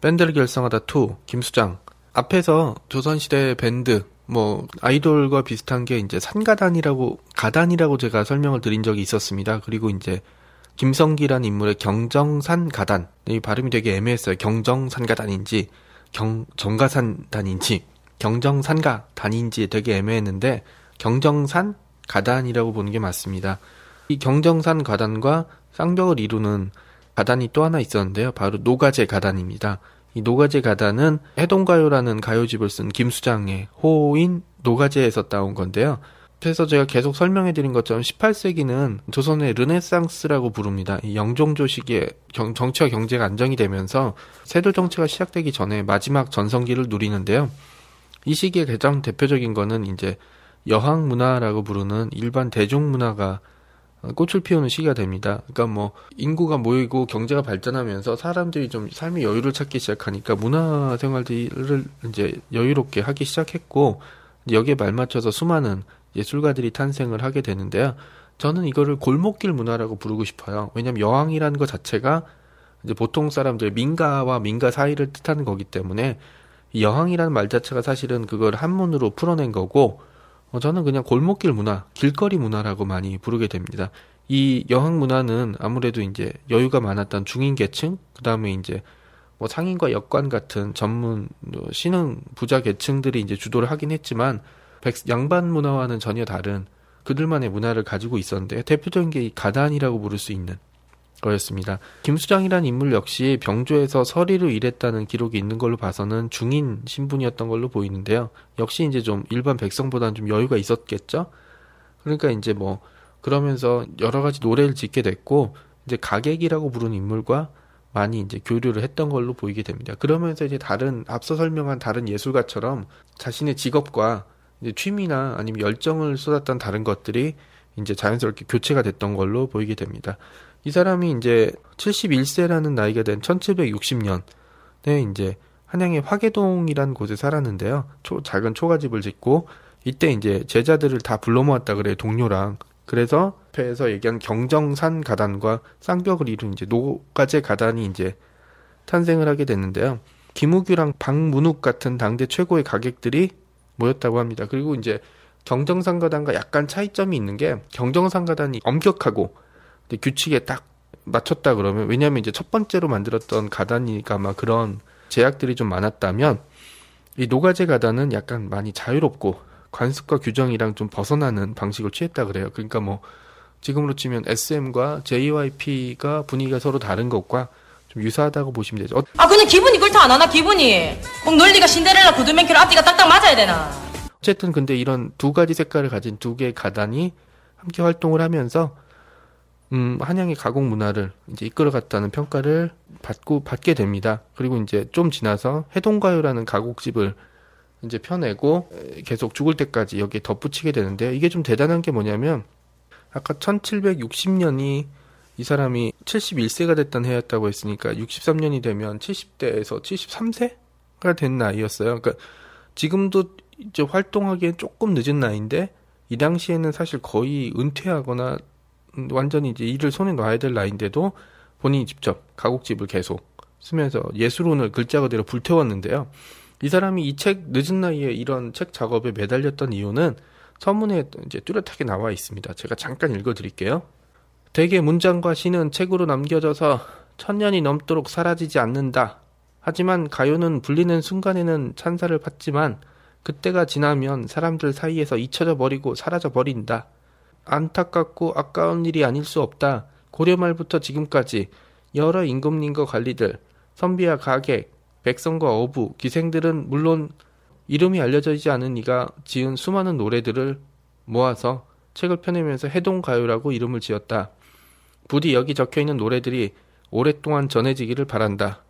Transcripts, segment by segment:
밴드를 결성하다 2 김수장 앞에서 조선시대 밴드 뭐 아이돌과 비슷한 게 이제 산가단이라고 가단이라고 제가 설명을 드린 적이 있었습니다. 그리고 이제 김성기란 인물의 경정산 가단 이 발음이 되게 애매했어요. 경정산 가단인지 경 정가산 단인지 경정산 가 단인지 되게 애매했는데 경정산 가단이라고 보는 게 맞습니다. 이 경정산 가단과 쌍벽을 이루는 가단이 또 하나 있었는데요. 바로 노가제 가단입니다. 이 노가제 가단은 해동가요라는 가요집을 쓴 김수장의 호인 노가제에서 따온 건데요. 그래서 제가 계속 설명해 드린 것처럼 18세기는 조선의 르네상스라고 부릅니다. 이 영종조 시기에 경- 정치와 경제가 안정이 되면서 세도 정치가 시작되기 전에 마지막 전성기를 누리는데요. 이 시기에 가장 대표적인 거는 이제 여항 문화라고 부르는 일반 대중 문화가 꽃을 피우는 시기가 됩니다. 그러니까 뭐 인구가 모이고 경제가 발전하면서 사람들이 좀 삶의 여유를 찾기 시작하니까 문화 생활들을 이제 여유롭게 하기 시작했고 여기에 말맞춰서 수많은 예술가들이 탄생을 하게 되는데요. 저는 이거를 골목길 문화라고 부르고 싶어요. 왜냐하면 여왕이라는 것 자체가 이제 보통 사람들 민가와 민가 사이를 뜻하는 거기 때문에 이 여왕이라는 말 자체가 사실은 그걸 한문으로 풀어낸 거고 어, 저는 그냥 골목길 문화, 길거리 문화라고 많이 부르게 됩니다. 이 여왕 문화는 아무래도 이제 여유가 많았던 중인 계층, 그 다음에 이제 뭐 상인과 역관 같은 전문 어, 신흥 부자 계층들이 이제 주도를 하긴 했지만 백, 양반 문화와는 전혀 다른 그들만의 문화를 가지고 있었는데 대표적인 게이 가단이라고 부를 수 있는 거였습니다. 김수장이라는 인물 역시 병조에서 서리로 일했다는 기록이 있는 걸로 봐서는 중인 신분이었던 걸로 보이는데요. 역시 이제 좀 일반 백성보다는 좀 여유가 있었겠죠. 그러니까 이제 뭐 그러면서 여러 가지 노래를 짓게 됐고 이제 가객이라고 부르는 인물과 많이 이제 교류를 했던 걸로 보이게 됩니다. 그러면서 이제 다른 앞서 설명한 다른 예술가처럼 자신의 직업과 취미나 아니면 열정을 쏟았던 다른 것들이 이제 자연스럽게 교체가 됐던 걸로 보이게 됩니다. 이 사람이 이제 71세라는 나이가 된 1760년에 이제 한양의 화계동이라는 곳에 살았는데요. 초, 작은 초가집을 짓고 이때 이제 제자들을 다 불러 모았다 그래요. 동료랑. 그래서 앞에서 얘기한 경정산 가단과 쌍벽을 이룬 이제 노가제 가단이 이제 탄생을 하게 됐는데요. 김우규랑 박문욱 같은 당대 최고의 가객들이 모였다고 합니다. 그리고 이제 경정상가단과 약간 차이점이 있는 게 경정상가단이 엄격하고 규칙에 딱 맞췄다 그러면 왜냐하면 이제 첫 번째로 만들었던 가단이가 막 그런 제약들이 좀 많았다면 이 노가제 가단은 약간 많이 자유롭고 관습과 규정이랑 좀 벗어나는 방식을 취했다 그래요. 그러니까 뭐 지금으로 치면 SM과 JYP가 분위기가 서로 다른 것과 좀 유사하다고 보시면 되죠. 어, 아 그냥 기분이 그렇다 안 하나 기분이 꼭 논리가 신데렐라 구두맨키로 앞뒤가 딱딱 맞아야 되나 어쨌든 근데 이런 두 가지 색깔을 가진 두 개의 가단이 함께 활동을 하면서 음, 한양의 가곡 문화를 이제 이끌어갔다는 평가를 받고 받게 됩니다. 그리고 이제 좀 지나서 해동가요라는 가곡집을 이제 펴내고 에, 계속 죽을 때까지 여기에 덧붙이게 되는데 이게 좀 대단한 게 뭐냐면 아까 1760년이 이 사람이 71세가 됐던 해였다고 했으니까 63년이 되면 70대에서 73세가 된 나이였어요. 그러니까 지금도 이제 활동하기엔 조금 늦은 나이인데 이 당시에는 사실 거의 은퇴하거나 음, 완전히 이제 일을 손에 놔야 될 나이인데도 본인이 직접 가곡집을 계속 쓰면서 예술혼을 글자 그대로 불태웠는데요. 이 사람이 이 책 늦은 나이에 이런 책 작업에 매달렸던 이유는 서문에 이제 뚜렷하게 나와 있습니다. 제가 잠깐 읽어드릴게요. 대개 문장과 시는 책으로 남겨져서 천년이 넘도록 사라지지 않는다. 하지만 가요는 불리는 순간에는 찬사를 받지만 그때가 지나면 사람들 사이에서 잊혀져 버리고 사라져 버린다. 안타깝고 아까운 일이 아닐 수 없다. 고려 말부터 지금까지 여러 임금님과 관리들, 선비와 가객, 백성과 어부, 기생들은 물론 이름이 알려져 있지 않은 이가 지은 수많은 노래들을 모아서 책을 펴내면서 해동가요라고 이름을 지었다. 부디 여기 적혀 있는 노래들이 오랫동안 전해지기를 바란다.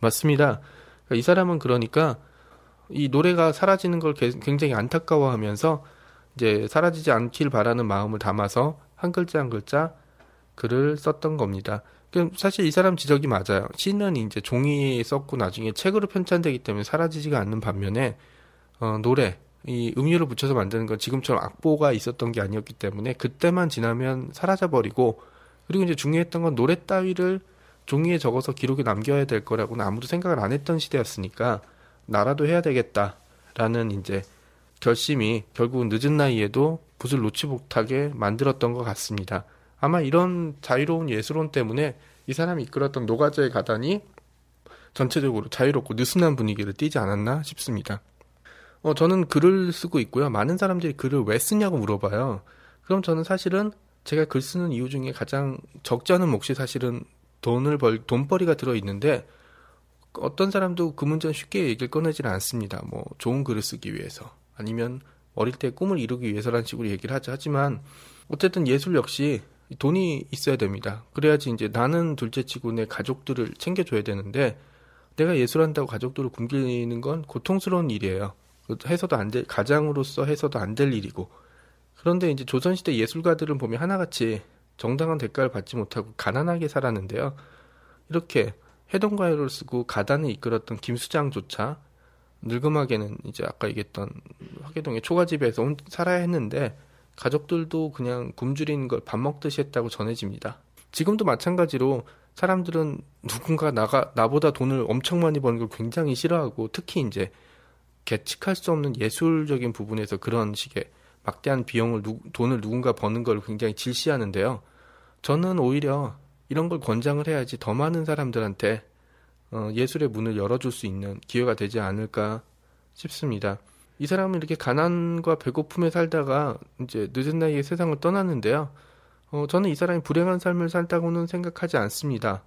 맞습니다. 그러니까 이 사람은 그러니까 이 노래가 사라지는 걸 개- 굉장히 안타까워하면서 이제 사라지지 않길 바라는 마음을 담아서 한 글자 한 글자 글을 썼던 겁니다. 그 사실 이 사람 지적이 맞아요. 시는 이제 종이에 썼고 나중에 책으로 편찬되기 때문에 사라지지가 않는 반면에 어, 노래 이 음유를 붙여서 만드는 건 지금처럼 악보가 있었던 게 아니었기 때문에 그때만 지나면 사라져 버리고 그리고 이제 중요했던 건 노래 따위를 종이에 적어서 기록에 남겨야 될 거라고는 아무도 생각을 안 했던 시대였으니까 나라도 해야 되겠다라는 이제 결심이 결국은 늦은 나이에도 붓을 놓지 못하게 만들었던 것 같습니다. 아마 이런 자유로운 예술론 때문에 이 사람이 이끌었던 노가자의 가단이 전체적으로 자유롭고 느슨한 분위기를 띠지 않았나 싶습니다. 어, 저는 글을 쓰고 있고요. 많은 사람들이 글을 왜 쓰냐고 물어봐요. 그럼 저는 사실은 제가 글 쓰는 이유 중에 가장 적지 않은 몫이 사실은 돈을 벌, 돈벌이가 들어있는데 어떤 사람도 그 문제는 쉽게 얘기를 꺼내지는 않습니다. 뭐 좋은 글을 쓰기 위해서 아니면 어릴 때 꿈을 이루기 위해서라는 식으로 얘기를 하죠. 하지만 어쨌든 예술 역시 돈이 있어야 됩니다. 그래야지 이제 나는 둘째치고 내 가족들을 챙겨줘야 되는데 내가 예술한다고 가족들을 굶기는 건 고통스러운 일이에요. 해서도 안 될, 가장으로서 해서도 안 될 일이고. 그런데 이제 조선시대 예술가들은 보면 하나같이 정당한 대가를 받지 못하고 가난하게 살았는데요. 이렇게 해동가요를 쓰고 가단을 이끌었던 김수장조차 늙음하게는 이제 아까 얘기했던 화계동의 초가집에서 온, 살아야 했는데 가족들도 그냥 굶주리는 걸밥 먹듯이 했다고 전해집니다. 지금도 마찬가지로 사람들은 누군가 나가 나보다 돈을 엄청 많이 버는 걸 굉장히 싫어하고 특히 이제 계측할 수 없는 예술적인 부분에서 그런 식의 막대한 비용을 누, 돈을 누군가 버는 걸 굉장히 질시하는데요. 저는 오히려 이런 걸 권장을 해야지 더 많은 사람들한테 어, 예술의 문을 열어줄 수 있는 기회가 되지 않을까 싶습니다. 이 사람은 이렇게 가난과 배고픔에 살다가 이제 늦은 나이에 세상을 떠났는데요. 어, 저는 이 사람이 불행한 삶을 살다고는 생각하지 않습니다.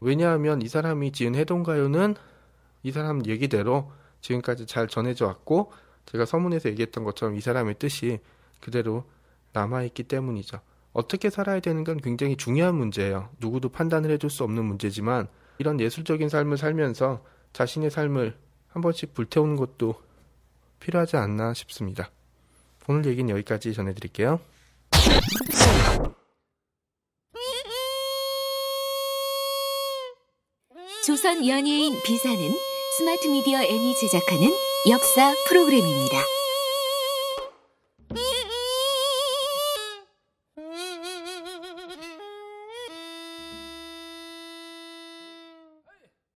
왜냐하면 이 사람이 지은 해동가요는 이 사람 얘기대로 지금까지 잘 전해져 왔고 제가 서문에서 얘기했던 것처럼 이 사람의 뜻이 그대로 남아있기 때문이죠. 어떻게 살아야 되는 건 굉장히 중요한 문제예요. 누구도 판단을 해줄 수 없는 문제지만 이런 예술적인 삶을 살면서 자신의 삶을 한 번씩 불태우는 것도 필요하지 않나 싶습니다. 오늘 얘기는 여기까지 전해드릴게요. 조선 연예인 비사는 스마트 미디어 N이 제작하는 역사 프로그램입니다.